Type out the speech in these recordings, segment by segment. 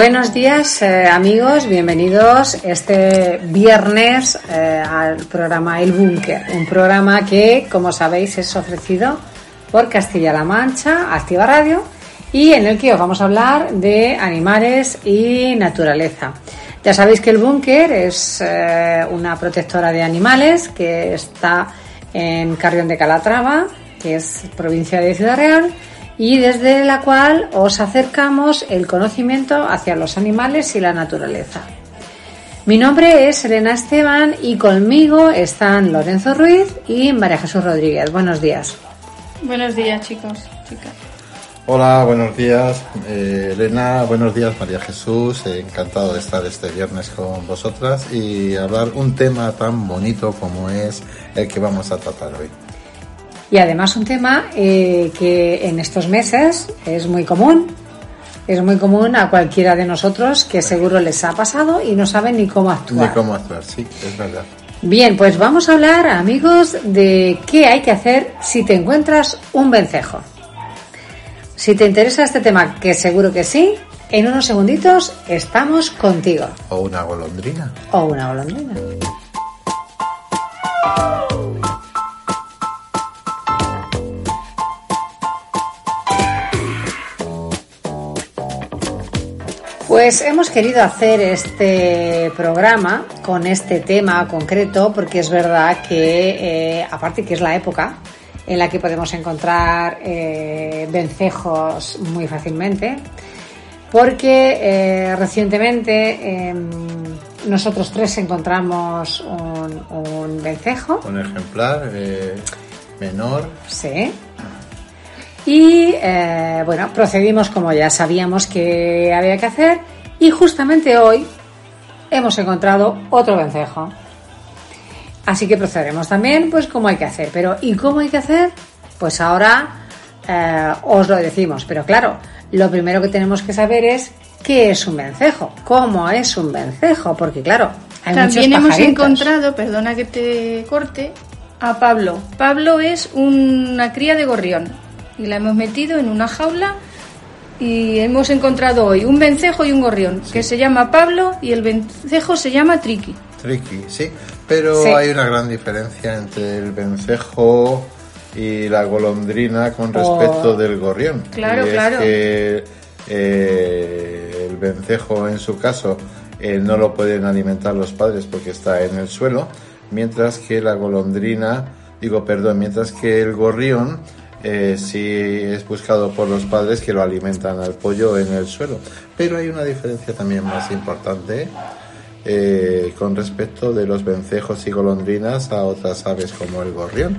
Buenos días eh, amigos, bienvenidos este viernes eh, al programa El Búnker, un programa que, como sabéis, es ofrecido por Castilla-La Mancha, Activa Radio, y en el que os vamos a hablar de animales y naturaleza. Ya sabéis que el Búnker es eh, una protectora de animales que está en Carrión de Calatrava, que es provincia de Ciudad Real, y desde la cual os acercamos el conocimiento hacia los animales y la naturaleza. Mi nombre es Elena Esteban y conmigo están Lorenzo Ruiz y María Jesús Rodríguez. Buenos días. Buenos días, chicos. Hola, buenos días, eh, Elena. Buenos días, María Jesús. Eh, encantado de estar este viernes con vosotras y hablar un tema tan bonito como es el que vamos a tratar hoy. Y además un tema eh, que en estos meses es muy común, es muy común a cualquiera de nosotros que seguro les ha pasado y no saben ni cómo actuar. Ni cómo actuar, sí, es verdad. Bien, pues vamos a hablar, amigos, de qué hay que hacer si te encuentras un vencejo. Si te interesa este tema, que seguro que sí, en unos segunditos estamos contigo. O una golondrina. O una golondrina. Pues hemos querido hacer este programa con este tema concreto porque es verdad que, eh, aparte que es la época en la que podemos encontrar eh, vencejos muy fácilmente, porque eh, recientemente em, nosotros tres encontramos un, un vencejo. Un ejemplar eh, menor. Sí. Y eh, bueno, procedimos como ya sabíamos que había que hacer y justamente hoy hemos encontrado otro vencejo. Así que procederemos también pues como hay que hacer. Pero ¿y cómo hay que hacer? Pues ahora eh, os lo decimos. Pero claro, lo primero que tenemos que saber es qué es un vencejo, cómo es un vencejo, porque claro, hay También muchos hemos encontrado, perdona que te corte, a Pablo. Pablo es una cría de gorrión y la hemos metido en una jaula y hemos encontrado hoy un vencejo y un gorrión que se llama Pablo y el vencejo se llama Triqui. Tricky, sí. Pero Sí. hay una gran diferencia entre el vencejo y la golondrina con respecto Oh. del gorrión. Claro, Y es claro. que eh, el vencejo, en su caso, eh, no lo pueden alimentar los padres porque está en el suelo, mientras que la golondrina, digo, perdón, mientras que el gorrión eh, sí es buscado por los padres que lo alimentan al pollo en el suelo. Pero hay una diferencia también más importante eh, con respecto de los vencejos y golondrinas a otras aves como el gorrión.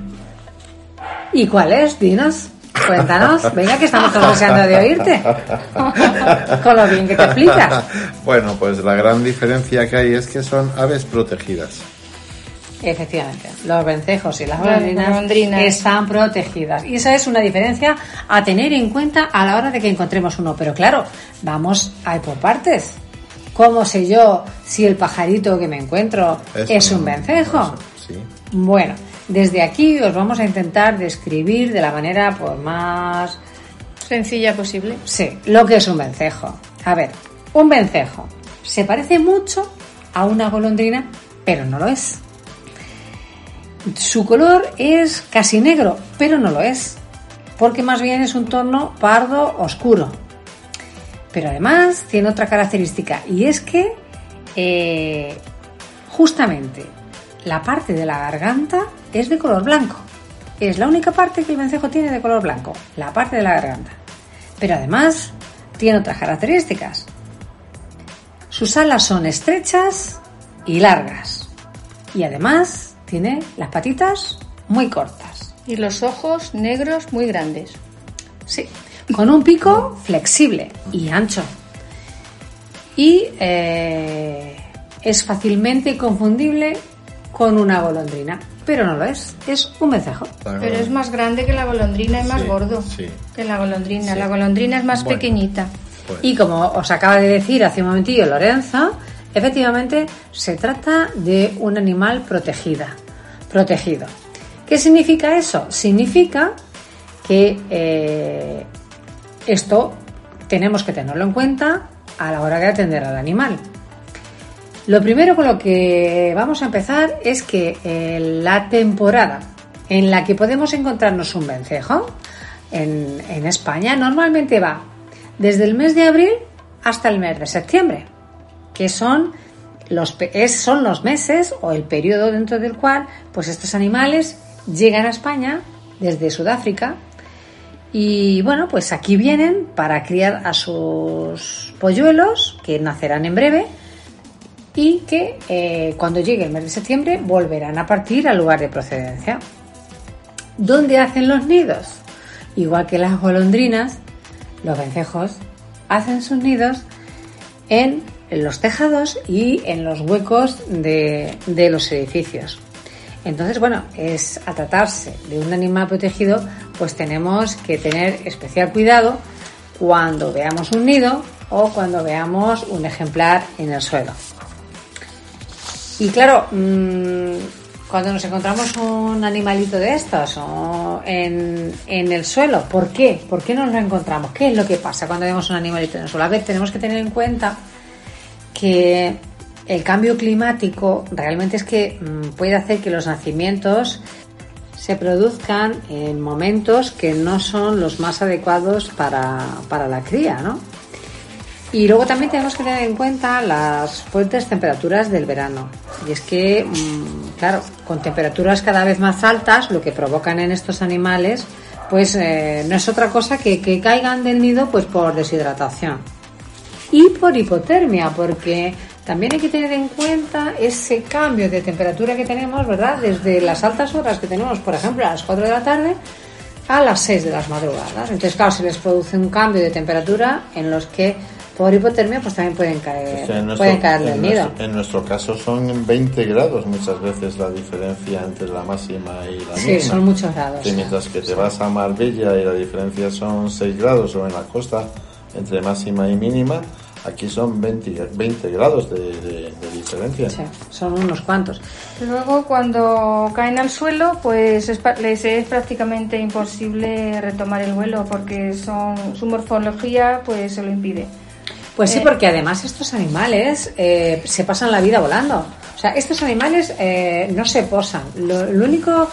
¿Y cuál es? Dinos, cuéntanos. Venga, que estamos todos deseando de oírte. Con lo bien que te explicas. bueno, pues la gran diferencia que hay es que son aves protegidas. Efectivamente, los vencejos y las golondrinas. están protegidas. Y esa es una diferencia a tener en cuenta a la hora de que encontremos uno. Pero claro, vamos a ir por partes. ¿Cómo sé yo si el pajarito que me encuentro es, un vencejo? sí. Bueno, desde aquí os vamos a intentar describir de la manera pues, más Sencilla posible. Sí, lo que es un vencejo. A ver, un vencejo se parece mucho a una golondrina, pero no lo es. Su color es casi negro, pero no lo es, porque más bien es un tono pardo oscuro. Pero además tiene otra característica y es que eh, justamente la parte de la garganta es de color blanco. Es la única parte que el vencejo tiene de color blanco, la parte de la garganta. Pero además tiene otras características. Sus alas son estrechas y largas. Y además tiene las patitas muy cortas. Y los ojos negros muy grandes. Sí, con un pico flexible y ancho. Y eh, es fácilmente confundible con una golondrina, pero no lo es, es un vencejo. Pero es más grande que la golondrina y más Sí, gordo sí. que la golondrina. Sí. La golondrina es más Bueno. pequeñita. Pues, Y como os acaba de decir hace un momentillo Lorenzo, efectivamente se trata de un animal protegida, protegido. ¿Qué significa eso? Significa que eh, esto tenemos que tenerlo en cuenta a la hora de atender al animal. Lo primero con lo que vamos a empezar es que eh, la temporada en la que podemos encontrarnos un vencejo en, en España normalmente va desde el mes de abril hasta el mes de septiembre, que son los, son los meses o el periodo dentro del cual pues estos animales llegan a España desde Sudáfrica y bueno, pues aquí vienen para criar a sus polluelos que nacerán en breve y que eh, cuando llegue el mes de septiembre volverán a partir al lugar de procedencia. ¿Dónde hacen los nidos? Igual que las golondrinas, los vencejos hacen sus nidos en los tejados y en los huecos de, de los edificios. Entonces, bueno, es a tratarse de un animal protegido, pues tenemos que tener especial cuidado cuando veamos un nido o cuando veamos un ejemplar en el suelo. Y claro, mm, cuando nos encontramos un animalito de estos o en, en el suelo, ¿por qué? ¿Por qué nos lo encontramos? ¿Qué es lo que pasa cuando vemos un animalito en el suelo? A ver, tenemos que tener en cuenta que el cambio climático realmente es que mm, puede hacer que los nacimientos se produzcan en momentos que no son los más adecuados para, para la cría, ¿no? Y luego también tenemos que tener en cuenta las fuertes temperaturas del verano. Y es que, mm, claro, con temperaturas cada vez más altas, lo que provocan en estos animales, pues eh, no es otra cosa que que caigan del nido pues por deshidratación y por hipotermia, porque también hay que tener en cuenta ese cambio de temperatura que tenemos, ¿verdad? Desde las altas horas que tenemos, por ejemplo, a las 4 de la tarde a las 6 de las madrugadas. Entonces, claro, se les produce un cambio de temperatura en los que por hipotermia pues también pueden caer, o sea, en nuestro- pueden caer en nuestro- en nuestro caso son 20 grados muchas veces la diferencia entre la máxima y la Sí, mínima. son muchos grados. Que mientras que te vas a Marbella y la diferencia son 6 grados o en la costa entre máxima y mínima, aquí son 20, 20 grados de, de- de diferencia. Sí, son unos cuantos. Luego, cuando caen al suelo, pues es pa- les es prácticamente imposible retomar el vuelo porque son, su morfología pues se lo impide. Pues sí, Eh. porque además estos animales eh, se pasan la vida volando. O sea, estos animales eh, no se posan. Lo, el único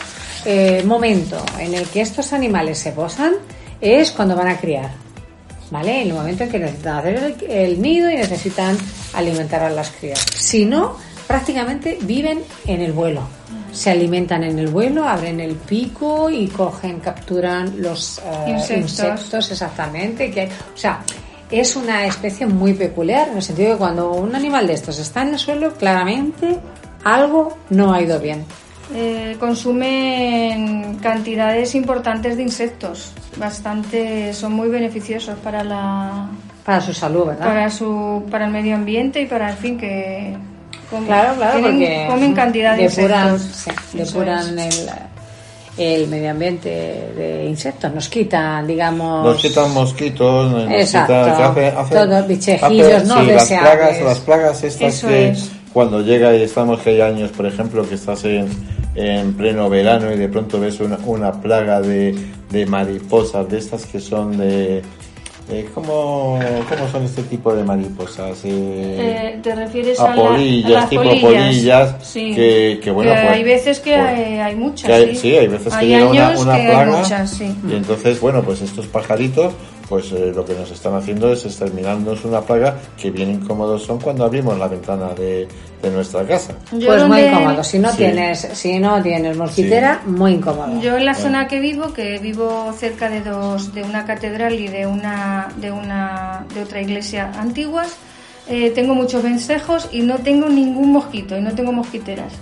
eh, momento en el que estos animales se posan es cuando van a criar. ¿Vale? En el momento en que necesitan hacer el, el nido y necesitan alimentar a las crías. Si no, prácticamente viven en el vuelo. Se alimentan en el vuelo, abren el pico y cogen, capturan los eh, Insectos. insectos exactamente. Que, o sea, es una especie muy peculiar en el sentido de que cuando un animal de estos está en el suelo, claramente algo no ha ido bien. Eh, consumen cantidades importantes de insectos, bastante, son muy beneficiosos para la Para su salud, ¿verdad? para su para el medio ambiente y para el fin que comen, Claro, claro, tienen- porque comen cantidad de depuran, insectos. sí, depuran es. el, el medio ambiente de insectos, nos quitan, digamos... Nos quitan mosquitos, nos Exacto. quitan- que hace- hace- Todos bichejillos hace- no sí, las plagas, las plagas estas Eso que es. cuando llega y estamos que hay años, por ejemplo, que estás en, en pleno verano y de pronto ves una, una plaga de, de mariposas, de estas que son de... eh, ¿cómo, ¿Cómo son este tipo de mariposas? Eh, Eh, ¿Te refieres a a, la- polillas, a tipo polillas? polillas, Sí. que- que bueno, pues- hay veces que pues- hay, hay muchas, que hay- sí. sí, hay veces que Hay llega una, plaga muchas, sí. y entonces, bueno, pues estos pajaritos, pues eh, lo que nos están haciendo es exterminarnos una plaga que bien incómodos son cuando abrimos la ventana de, de nuestra casa. Yo Pues muy incómodo, si no Sí. tienes, si no tienes mosquitera, muy incómodo. Yo en la zona que vivo, que vivo cerca de dos, de una catedral y de una, de una, de otra iglesia antiguas, eh, tengo muchos vencejos y no tengo ningún mosquito y no tengo mosquiteras.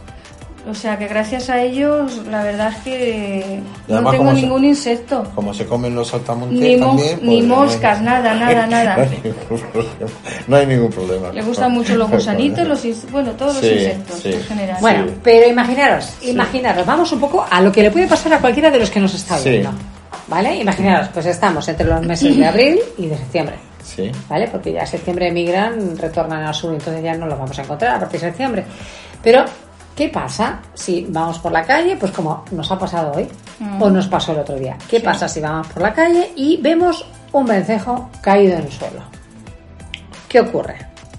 O sea que gracias a ellos, la verdad es que no tengo se- ningún insecto. Como se comen los saltamontes Ni, mo- también, ni pues, moscas, nada, nada, nada. No hay ningún problema. No hay ningún problema. Le gustan mucho los gusanitos, los bueno, todos Sí, los insectos sí. en general. Bueno, Sí. pero imaginaros, imaginaros, vamos un poco a lo que le puede pasar a cualquiera de los que nos está Sí. viendo. ¿Vale? Imaginaros, pues estamos entre los meses de abril y de septiembre. Sí. ¿Vale? Porque ya en septiembre emigran, retornan al sur, entonces ya no los vamos a encontrar a partir de septiembre. Pero, ¿qué pasa si vamos por la calle? Pues como nos ha pasado hoy, o nos pasó el otro día. ¿Qué pasa si vamos por la calle y vemos un vencejo caído en el suelo? ¿Qué ocurre?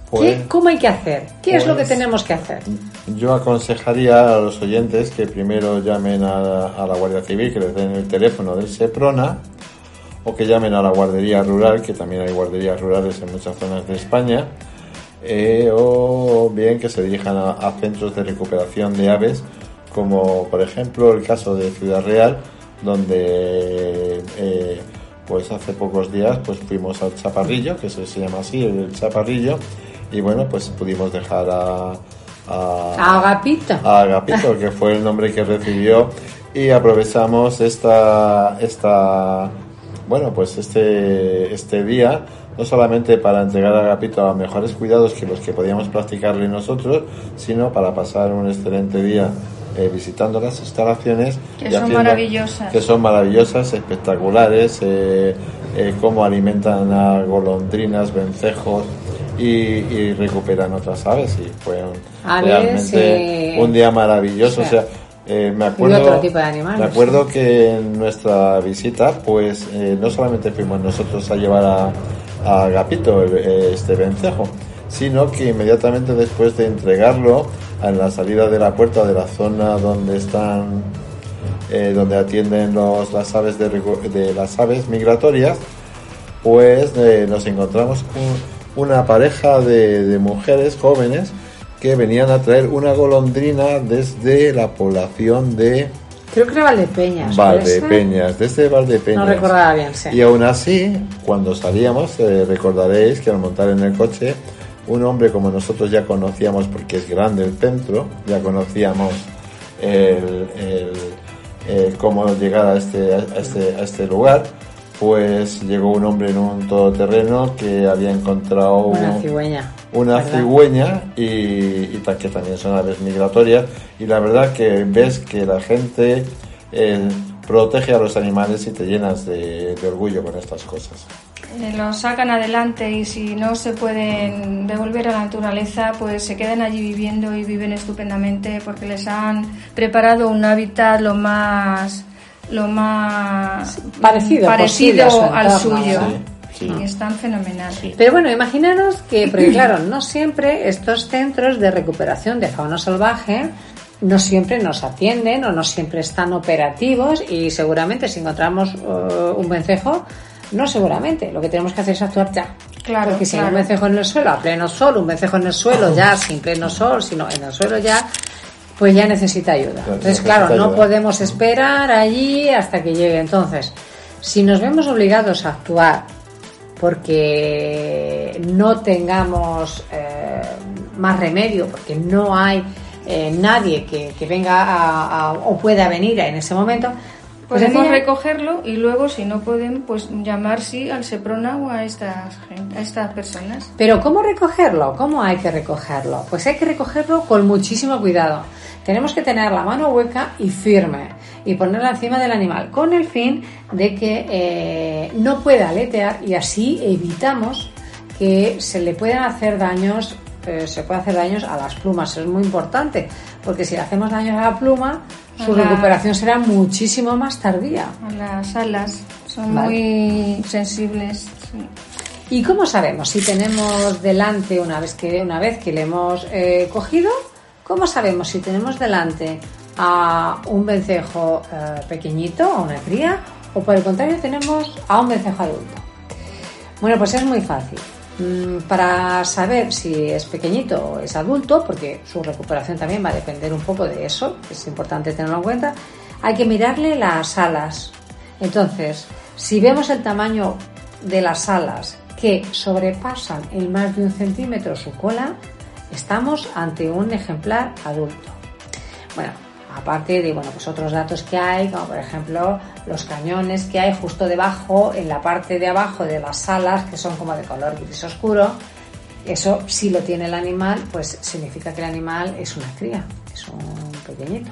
Pues- ¿Qué- ¿Cómo hay que hacer? ¿Qué es lo que pues- tenemos que hacer? Yo aconsejaría a los oyentes que primero llamen a, a la Guardia Civil, que les den el teléfono del SEPRONA, o que llamen a la guardería rural, que también hay guarderías rurales en muchas zonas de España, eh, o bien que se dirijan a, a centros de recuperación de aves, como por ejemplo el caso de Ciudad Real, donde eh, pues hace pocos días pues fuimos al Chaparrillo, que se, se llama así, el Chaparrillo, y bueno, pues pudimos dejar a, a, A Agapito. a Agapito, que fue el nombre que recibió, y aprovechamos esta, esta, bueno, pues este, este día, no solamente para entregar a Agapito a mejores cuidados que los que podíamos practicarle nosotros, sino para pasar un excelente día eh, visitando las instalaciones. Que y son maravillosas. Que son maravillosas, espectaculares, eh, eh, cómo alimentan a golondrinas, vencejos y, y recuperan otras aves. Y fue un- realmente eh, un día maravilloso. O sea, eh, me acuerdo, otro tipo de animales, me acuerdo que en nuestra visita, pues eh, no solamente fuimos nosotros a llevar a, a Agapito este vencejo, sino que inmediatamente después de entregarlo en la salida de la puerta de la zona donde están eh, donde atienden los, las aves de, las aves migratorias pues eh, nos encontramos con una pareja de mujeres jóvenes que venían a traer una golondrina desde la población de Creo que era Valdepeñas. Valdepeñas, desde Valdepeñas. No recordaba bien, sí. Y aún así, cuando salíamos, eh, recordaréis que al montar en el coche, un hombre como nosotros ya conocíamos, porque es grande el centro, ya conocíamos el, el- el cómo llegar a este, a, este, a este lugar, pues llegó un hombre en un todoterreno que había encontrado Una un- cigüeña. una cigüeña y, y que también son aves migratorias y la verdad que ves que la gente eh, protege a los animales y te llenas de, de orgullo con estas cosas. Eh, los sacan adelante y si no se pueden devolver a la naturaleza, pues se quedan allí viviendo y viven estupendamente porque les han preparado un hábitat lo más lo más Parecido posible a su al suyo. Sí, sí. y están fenomenal. Pero bueno, imaginaros que, porque claro, no siempre estos centros de recuperación de fauna salvaje no siempre nos atienden o no siempre están operativos y seguramente si encontramos eh, un vencejo, no seguramente, lo que tenemos que hacer es actuar ya. Claro, Porque si hay un vencejo en el suelo, a pleno sol, un vencejo en el suelo ya, sin pleno sol, sino en el suelo ya, pues ya necesita ayuda. Entonces, necesita claro, no podemos esperar allí hasta que llegue. Entonces, si nos vemos obligados a actuar porque no tengamos eh, más remedio, porque no hay eh, nadie que, que venga a- a- o pueda venir en ese momento, pues Podemos recogerlo y luego, si no pueden, pues llamar sí al Seprona o a estas, a estas personas. Pero ¿cómo recogerlo? ¿Cómo hay que recogerlo? Pues hay que recogerlo con muchísimo cuidado. Tenemos que tener la mano hueca y firme y ponerla encima del animal con el fin de que eh, no pueda aletear y así evitamos que se le puedan hacer daños, eh, se puede hacer daños a las plumas. Es muy importante porque si le hacemos daños a la pluma, su la- recuperación será muchísimo más tardía. A las alas son Vale. muy sensibles. sí. ¿Y cómo sabemos si tenemos delante una vez que una vez que le hemos eh, cogido? ¿Cómo sabemos si tenemos delante a un vencejo eh, pequeñito, a una cría, o por el contrario tenemos a un vencejo adulto? Bueno, pues es muy fácil. Mm, Para saber si es pequeñito o es adulto, porque su recuperación también va a depender un poco de eso, es importante tenerlo en cuenta, hay que mirarle las alas. Entonces, si vemos el tamaño de las alas que sobrepasan el más de un centímetro su cola, estamos ante un ejemplar adulto. Bueno, aparte de bueno, pues otros datos que hay, como por ejemplo los cañones que hay justo debajo, en la parte de abajo de las alas, que son como de color gris oscuro. Eso, si lo tiene el animal, pues significa que el animal es una cría, es un pequeñito.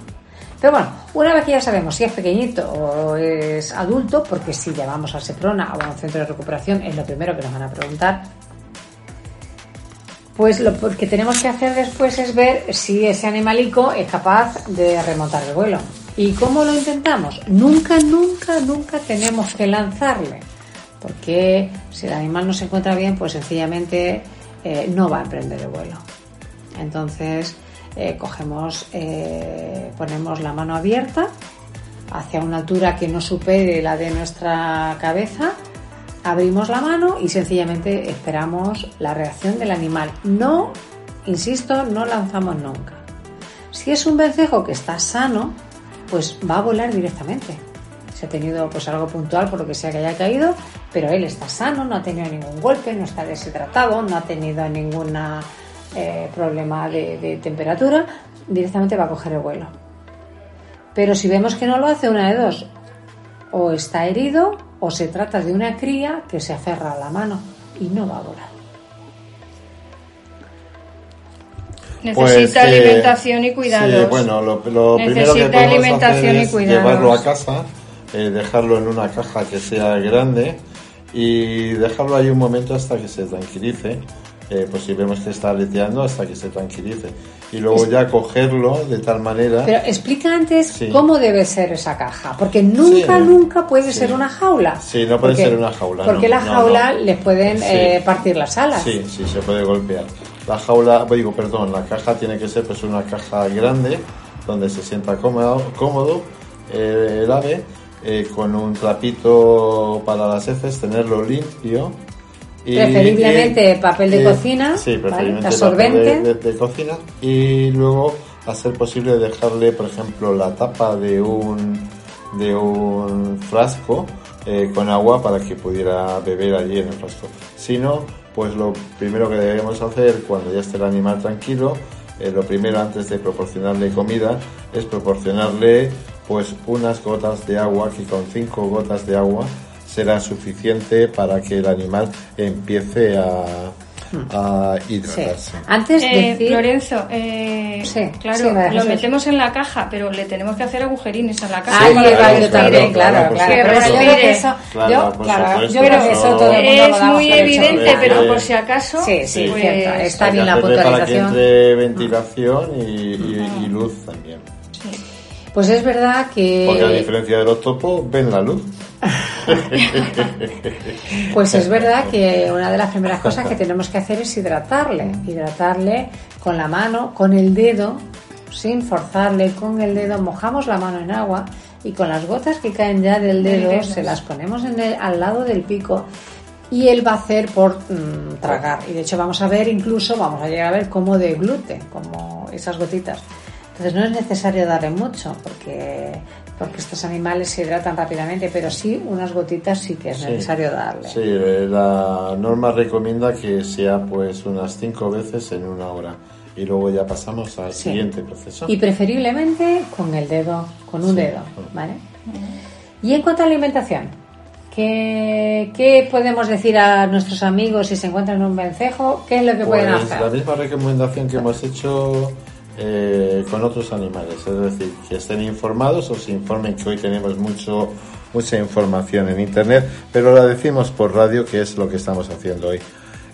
Pero bueno, una vez que ya sabemos si es pequeñito o es adulto, porque si llevamos a Seprona o a un centro de recuperación, es lo primero que nos van a preguntar, pues lo que tenemos que hacer después es ver si ese animalico es capaz de remontar el vuelo. ¿Y cómo lo intentamos? Nunca, nunca, nunca tenemos que lanzarle. Porque si el animal no se encuentra bien, pues sencillamente eh, no va a emprender el vuelo. Entonces, eh, cogemos, eh, ponemos la mano abierta hacia una altura que no supere la de nuestra cabeza abrimos la mano y sencillamente esperamos la reacción del animal. No, insisto, no lanzamos nunca. Si es un vencejo que está sano, pues va a volar directamente. Se ha tenido pues algo puntual por lo que sea que haya caído, pero él está sano, no ha tenido ningún golpe, no está deshidratado, no ha tenido ningún eh, problema de, de temperatura, directamente va a coger el vuelo. Pero si vemos que no lo hace, una de dos, o está herido o se trata de una cría que se aferra a la mano y no va a volar. Necesita Pues, eh, alimentación y cuidados. Sí, bueno, lo, lo primero que Necesita podemos alimentación hacer y es cuidados. llevarlo a casa, eh, dejarlo en una caja que sea grande y dejarlo ahí un momento hasta que se tranquilice. Eh, pues si vemos que está aleteando hasta que se tranquilice y luego ya cogerlo de tal manera Pero explica antes Sí. cómo debe ser esa caja, porque nunca, Sí. nunca puede Sí. ser una jaula. Sí, no puede Porque- ser una jaula, Porque no, la no, jaula no. les pueden Sí. eh, partir las alas. Sí, sí, se puede golpear. La jaula, digo, perdón, la caja tiene que ser pues una caja grande donde se sienta cómodo, cómodo eh, el ave, eh, con un trapito para las heces, tenerlo limpio. Preferiblemente eh, papel de eh, cocina, sí, ¿vale? preferiblemente Absorbente. papel de, de- de cocina. Y luego, a ser posible, dejarle, por ejemplo, la tapa de un, de un frasco eh, con agua para que pudiera beber allí en el frasco. Si no, pues lo primero que debemos hacer cuando ya esté el animal tranquilo, eh, lo primero antes de proporcionarle comida es proporcionarle pues unas gotas de agua que con cinco gotas de agua será suficiente para que el animal empiece a, a Sí. hidratarse. Antes de Eh, decir... Lorenzo, eh, Sí, claro, sí, lo metemos en la caja, pero le tenemos que hacer agujerines a la caja. Que yo respire. también, claro, por claro. Que que eso, Claro, yo, por claro, yo creo que eso todo el mundo Es muy hecho. evidente, Claro. pero por si acaso, Sí, sí, pues, cierto. Está que bien la hacerle para que puntualización. entre ventilación y, y- y luz también. Pues es verdad Porque a que... diferencia de los topos, ven la luz. Pues es verdad que una de las primeras cosas que tenemos que hacer es hidratarle. Hidratarle con la mano, con el dedo, sin forzarle, con el dedo. Mojamos la mano en agua y con las gotas que caen ya del dedo se las ponemos en el- al lado del pico. Y él va a hacer por mm, tragar. Y de hecho vamos a ver incluso, vamos a llegar a ver cómo de gluten, como esas gotitas. Entonces no es necesario darle mucho porque, porque estos animales se hidratan rápidamente, pero sí unas gotitas sí que es Sí. necesario darle. Sí, eh, la norma recomienda que sea pues unas cinco veces en una hora. Y luego ya pasamos al Sí. siguiente proceso. Y preferiblemente con el dedo, con un Sí. dedo, ¿vale? Y en cuanto a alimentación, ¿qué, qué podemos decir a nuestros amigos si se encuentran un vencejo? ¿Qué es lo que pueden Pues la hacer? misma recomendación que hemos hecho eh, con otros animales, es decir, que estén informados o se informen que hoy tenemos mucho mucha información en internet, pero la decimos por radio que es lo que estamos haciendo hoy.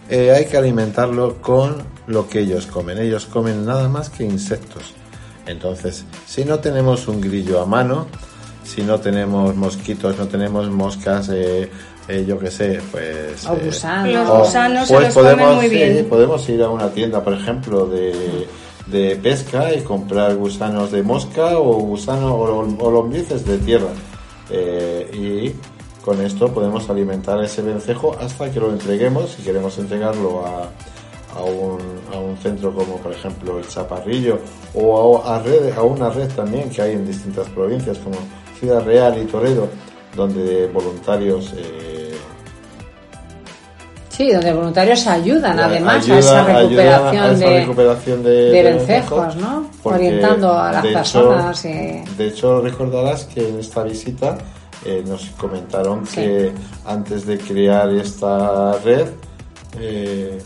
Eh, hay que alimentarlo con lo que ellos comen. Ellos comen nada más que insectos. Entonces, si no tenemos un grillo a mano, si no tenemos mosquitos, no tenemos moscas, eh, eh, yo qué sé, pues... O eh, gusanos. Los o- gusanos se pues los comen podemos, muy sí, bien. podemos ir a una tienda, por ejemplo, de, de pesca y comprar gusanos de mosca o gusanos o, o lombrices de tierra. Eh, y con esto podemos alimentar ese vencejo hasta que lo entreguemos, si queremos entregarlo a, a, un, a un centro como por ejemplo el Chaparrillo o a, a red- a una red también que hay en distintas provincias como Ciudad Real y Toledo, donde voluntarios eh, Sí, donde voluntarios ayudan además ayuda- a esa recuperación, a esa de, recuperación de, de de vencejos, ¿no? Orientando a las de hecho- personas. y- De hecho, recordarás que en esta visita eh, nos comentaron Sí. que antes de crear esta red, eh,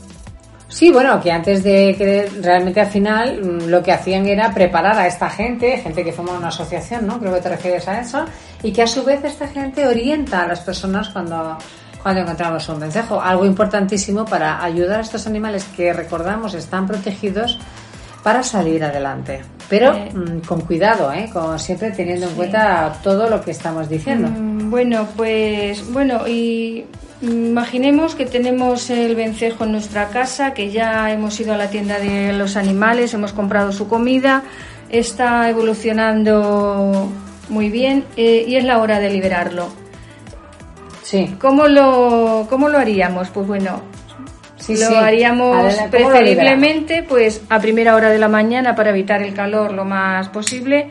Sí, bueno, que antes de que realmente al final mm, lo que hacían era preparar a esta gente, gente que forma una asociación, ¿no? Creo que te refieres a eso, y que a su vez esta gente orienta a las personas cuando, cuando encontramos un vencejo. Algo importantísimo para ayudar a estos animales que recordamos están protegidos para salir adelante. Pero Eh. mm, con cuidado, ¿eh? Con, siempre teniendo en cuenta todo lo que estamos diciendo. Mm, Bueno, pues bueno, y imaginemos que tenemos el vencejo en nuestra casa, que ya hemos ido a la tienda de los animales, hemos comprado su comida, está evolucionando muy bien eh, y es la hora de liberarlo. Sí, ¿Cómo lo, cómo lo haríamos? Pues bueno, sí, lo sí. haríamos Adelante, ¿cómo lo preferiblemente pues a primera hora de la mañana para evitar el calor lo más posible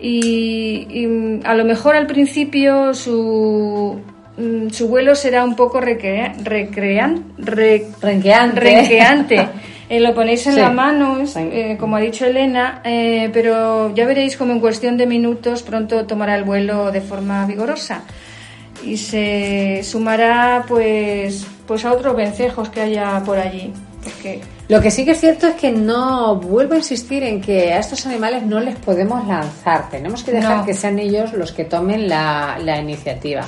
y, y, mm, a lo mejor al principio su mm, su vuelo será un poco recrea- recrean, re- Renqueante. renqueante. Eh, lo ponéis en Sí. la mano, eh, como ha dicho Elena, eh, pero ya veréis como en cuestión de minutos pronto tomará el vuelo de forma vigorosa y se sumará pues pues a otros vencejos que haya por allí. Porque Lo que sí que es cierto es que no vuelvo a insistir en que a estos animales no les podemos lanzar. Tenemos que dejar No. que sean ellos los que tomen la, la iniciativa.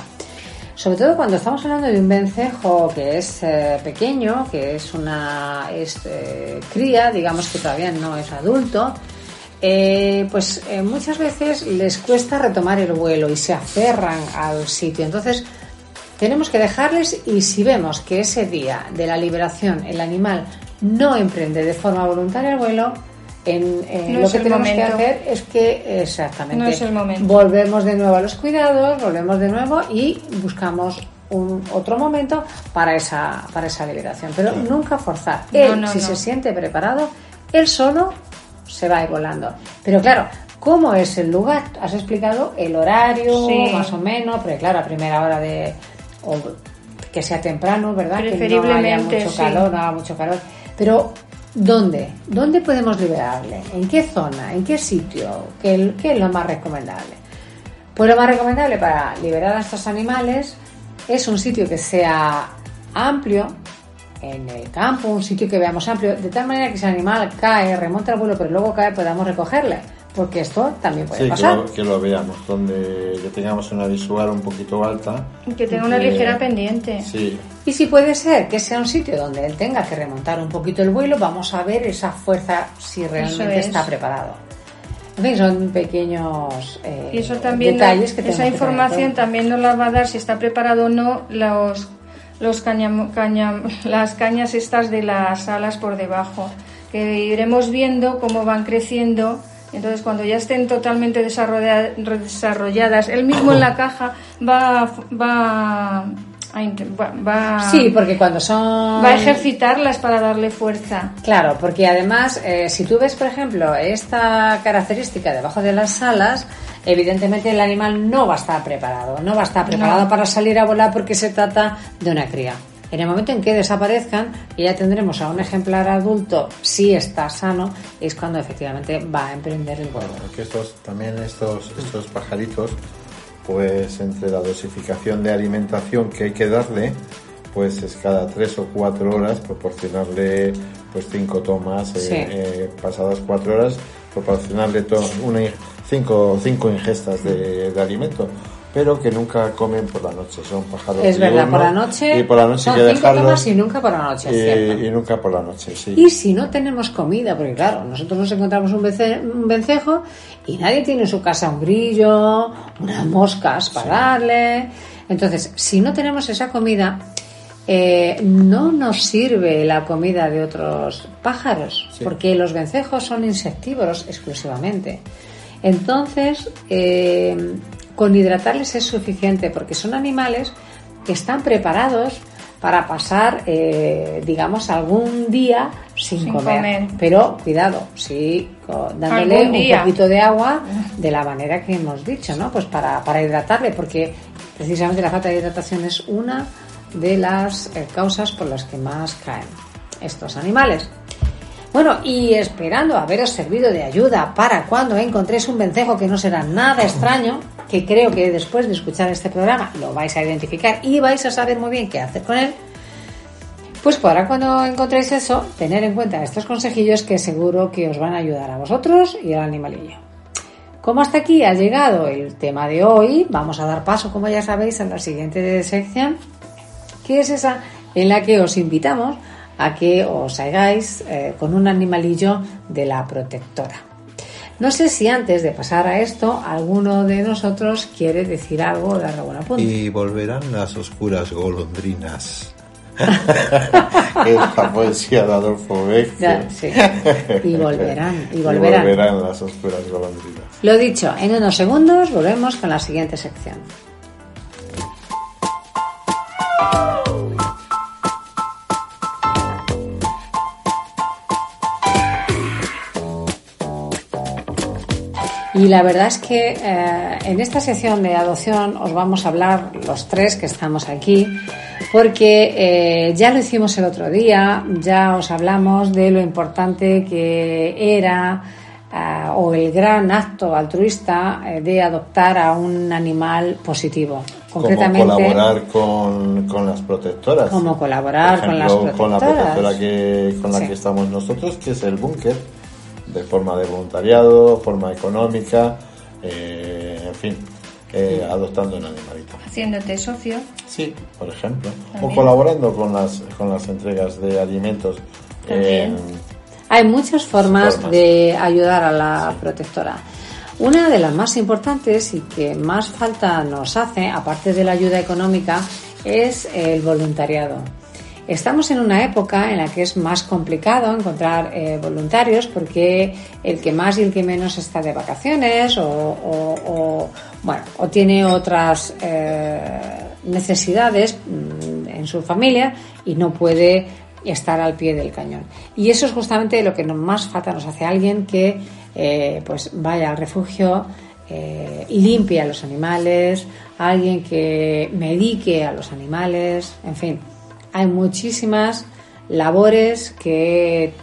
Sobre todo cuando estamos hablando de un vencejo que es eh, pequeño, que es una es, eh, cría, digamos que todavía no es adulto, eh, pues eh, muchas veces les cuesta retomar el vuelo y se aferran al sitio. Entonces, tenemos que dejarles y si vemos que ese día de la liberación el animal no emprende de forma voluntaria el vuelo, en, en No lo que tenemos que hacer es que exactamente No es el momento. volvemos de nuevo a los cuidados, volvemos de nuevo y buscamos un otro momento para esa para esa liberación, pero nunca forzar. No, Él, no, si no. se siente preparado, él solo se va volando. Pero claro, ¿cómo es el lugar? Has explicado el horario, Sí. más o menos, pero claro, a primera hora de. o que sea temprano, ¿verdad? Que no haya Preferiblemente, mucho sí. calor, no haga mucho calor. Pero, ¿dónde? ¿Dónde podemos liberarle? ¿En qué zona? ¿En qué sitio? ¿Qué, qué es lo más recomendable? Pues lo más recomendable para liberar a estos animales es un sitio que sea amplio, en el campo, un sitio que veamos amplio, de tal manera que si el animal cae, remonta el vuelo, pero luego cae, podamos recogerle. Porque esto también puede sí, que pasar. lo, que lo veamos, donde que tengamos una visual un poquito alta. que tenga una Eh, ligera pendiente. Sí, Y si puede ser que sea un sitio donde él tenga que remontar un poquito el vuelo, vamos a ver esa fuerza si realmente es. está preparado. En fin, son pequeños eh, Y eso también, detalles que tenemos esa que información cuenta. también nos la va a dar si está preparado o no los, los cañam- cañam- las cañas estas de las alas por debajo, que iremos viendo cómo van creciendo. Entonces, cuando ya estén totalmente desarrolla- desarrolladas, él mismo en la caja va, va, a, va, va- Sí, porque cuando son... va a ejercitarlas para darle fuerza. Claro, porque además, eh, si tú ves, por ejemplo, esta característica debajo de las alas, evidentemente el animal no va a estar preparado, no va a estar preparado No. para salir a volar porque se trata de una cría. En el momento en que desaparezcan, y ya tendremos a un ejemplar adulto, si está sano, es cuando efectivamente va a emprender el vuelo. Porque estos, también estos, estos pajaritos, pues entre la dosificación de alimentación que hay que darle, pues es cada tres o cuatro horas proporcionarle pues cinco tomas, eh, Sí. eh, pasadas cuatro horas, proporcionarle to- una, in- cinco, cinco ingestas de, de alimento, pero que nunca comen por la noche, son pájaros Es verdad, por la noche, y por la noche son hay que cinco dejarlos tomas y nunca por la noche, es y- y nunca por la noche, sí. Y si no tenemos comida, porque claro, nosotros nos encontramos un, vence- un vencejo y nadie tiene en su casa un grillo, unas moscas para darle. Entonces, si no tenemos esa comida, eh, no nos sirve la comida de otros pájaros, Sí. porque los vencejos son insectívoros exclusivamente. Entonces, eh, con hidratarles es suficiente, porque son animales que están preparados para pasar, eh, digamos, algún día sin, Sin comer. comer. Pero cuidado, sí, dándole un poquito de agua de la manera que hemos dicho, ¿no? Pues para, para hidratarle, porque precisamente la falta de hidratación es una de las eh, causas por las que más caen estos animales. Bueno, y esperando haberos servido de ayuda para cuando encontréis un vencejo que no será nada extraño, que creo que después de escuchar este programa lo vais a identificar y vais a saber muy bien qué hacer con él, pues para cuando encontréis eso, tener en cuenta estos consejillos que seguro que os van a ayudar a vosotros y al animalillo. Como hasta aquí ha llegado el tema de hoy, vamos a dar paso, como ya sabéis, a la siguiente sección, que es esa en la que os invitamos a que os hagáis eh, con un animalillo de la protectora. No sé si antes de pasar a esto, alguno de nosotros quiere decir algo o dar alguna punta. Y volverán las oscuras golondrinas. es la poesía de Adolfo Beck. Sí. Y volverán, y volverán. Y volverán las oscuras golondrinas. Lo dicho, en unos segundos volvemos con la siguiente sección. Y la verdad es que eh, en esta sección de adopción os vamos a hablar los tres que estamos aquí, porque eh, ya lo hicimos el otro día, ya os hablamos de lo importante que era eh, o el gran acto altruista de adoptar a un animal positivo. Concretamente, como colaborar con, con las protectoras. Como colaborar con las protectoras. Con la protectora que, con la que estamos nosotros, que es el búnker de forma de voluntariado, forma económica, eh, en fin, eh, adoptando un animalito. Haciéndote socio. Sí, por ejemplo. O colaborando con las, con las entregas de alimentos. Hay muchas formas, de ayudar a la protectora. Una de las más importantes y que más falta nos hace, aparte de la ayuda económica, es el voluntariado. Estamos en una época en la que es más complicado encontrar eh, voluntarios porque el que más y el que menos está de vacaciones o, bueno, o tiene otras eh, necesidades mm, en su familia y no puede estar al pie del cañón. Y eso es justamente lo que más falta nos hace alguien que eh, pues vaya al refugio limpie a los animales, alguien que medique a los animales, en fin hay muchísimas labores que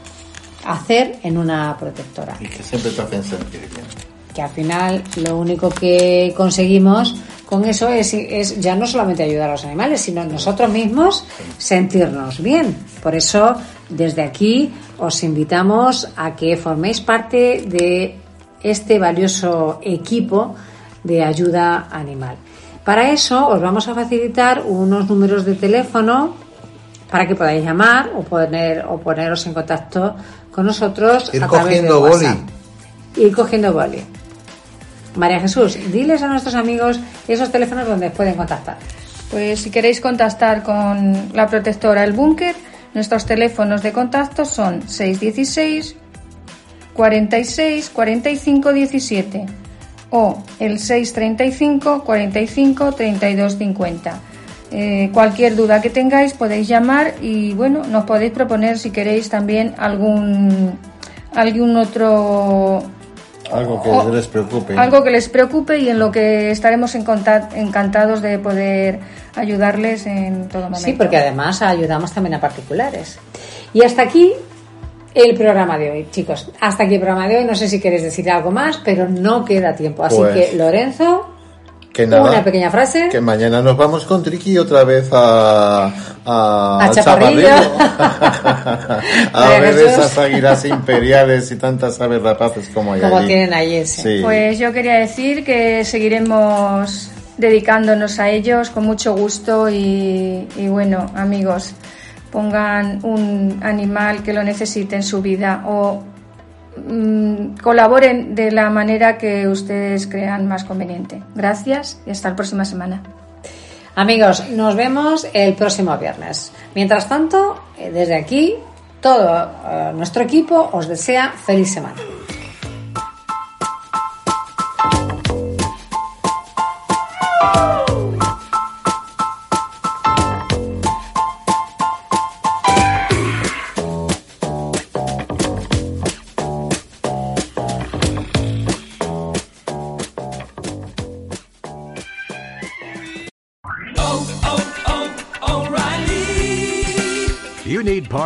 hacer en una protectora. Y que siempre te hacen sentir bien. Que al final lo único que conseguimos con eso es, es ya no solamente ayudar a los animales, sino nosotros mismos sentirnos bien. Por eso, desde aquí, os invitamos a que forméis parte de este valioso equipo de ayuda animal. Para eso os vamos a facilitar unos números de teléfono para que podáis llamar o poner o poneros en contacto con nosotros Ir a través cogiendo de WhatsApp. boli. Ir cogiendo boli. María Jesús, diles a nuestros amigos esos teléfonos donde pueden contactar. Pues si queréis contactar con la protectora El Búnker, nuestros teléfonos de contacto son 616 46 45 17 o el 635 45 32 50. Eh, cualquier duda que tengáis podéis llamar y bueno, nos podéis proponer si queréis también algún algún otro algo que les preocupe. Algo que les preocupe y en lo que estaremos encantados de poder ayudarles en todo momento. Sí, porque además ayudamos también a particulares. Y hasta aquí el programa de hoy, chicos. Hasta aquí el programa de hoy. No sé si queréis decir algo más, pero no queda tiempo. Así Pues- que, Lorenzo, Que nada, una pequeña frase. que mañana nos vamos con Triki otra vez a, a, A Chaparrillo. A ver Jesús. esas águilas imperiales y tantas aves rapaces como hay como allí. tienen allí. sí. Sí. Pues yo quería decir que seguiremos dedicándonos a ellos con mucho gusto y, y bueno, amigos, pongan un animal que lo necesite en su vida o mm, colaboren de la manera que ustedes crean más conveniente. Gracias y hasta la próxima semana. Amigos, nos vemos el próximo viernes. Mientras tanto, eh, desde aquí, todo eh, nuestro equipo os desea feliz semana.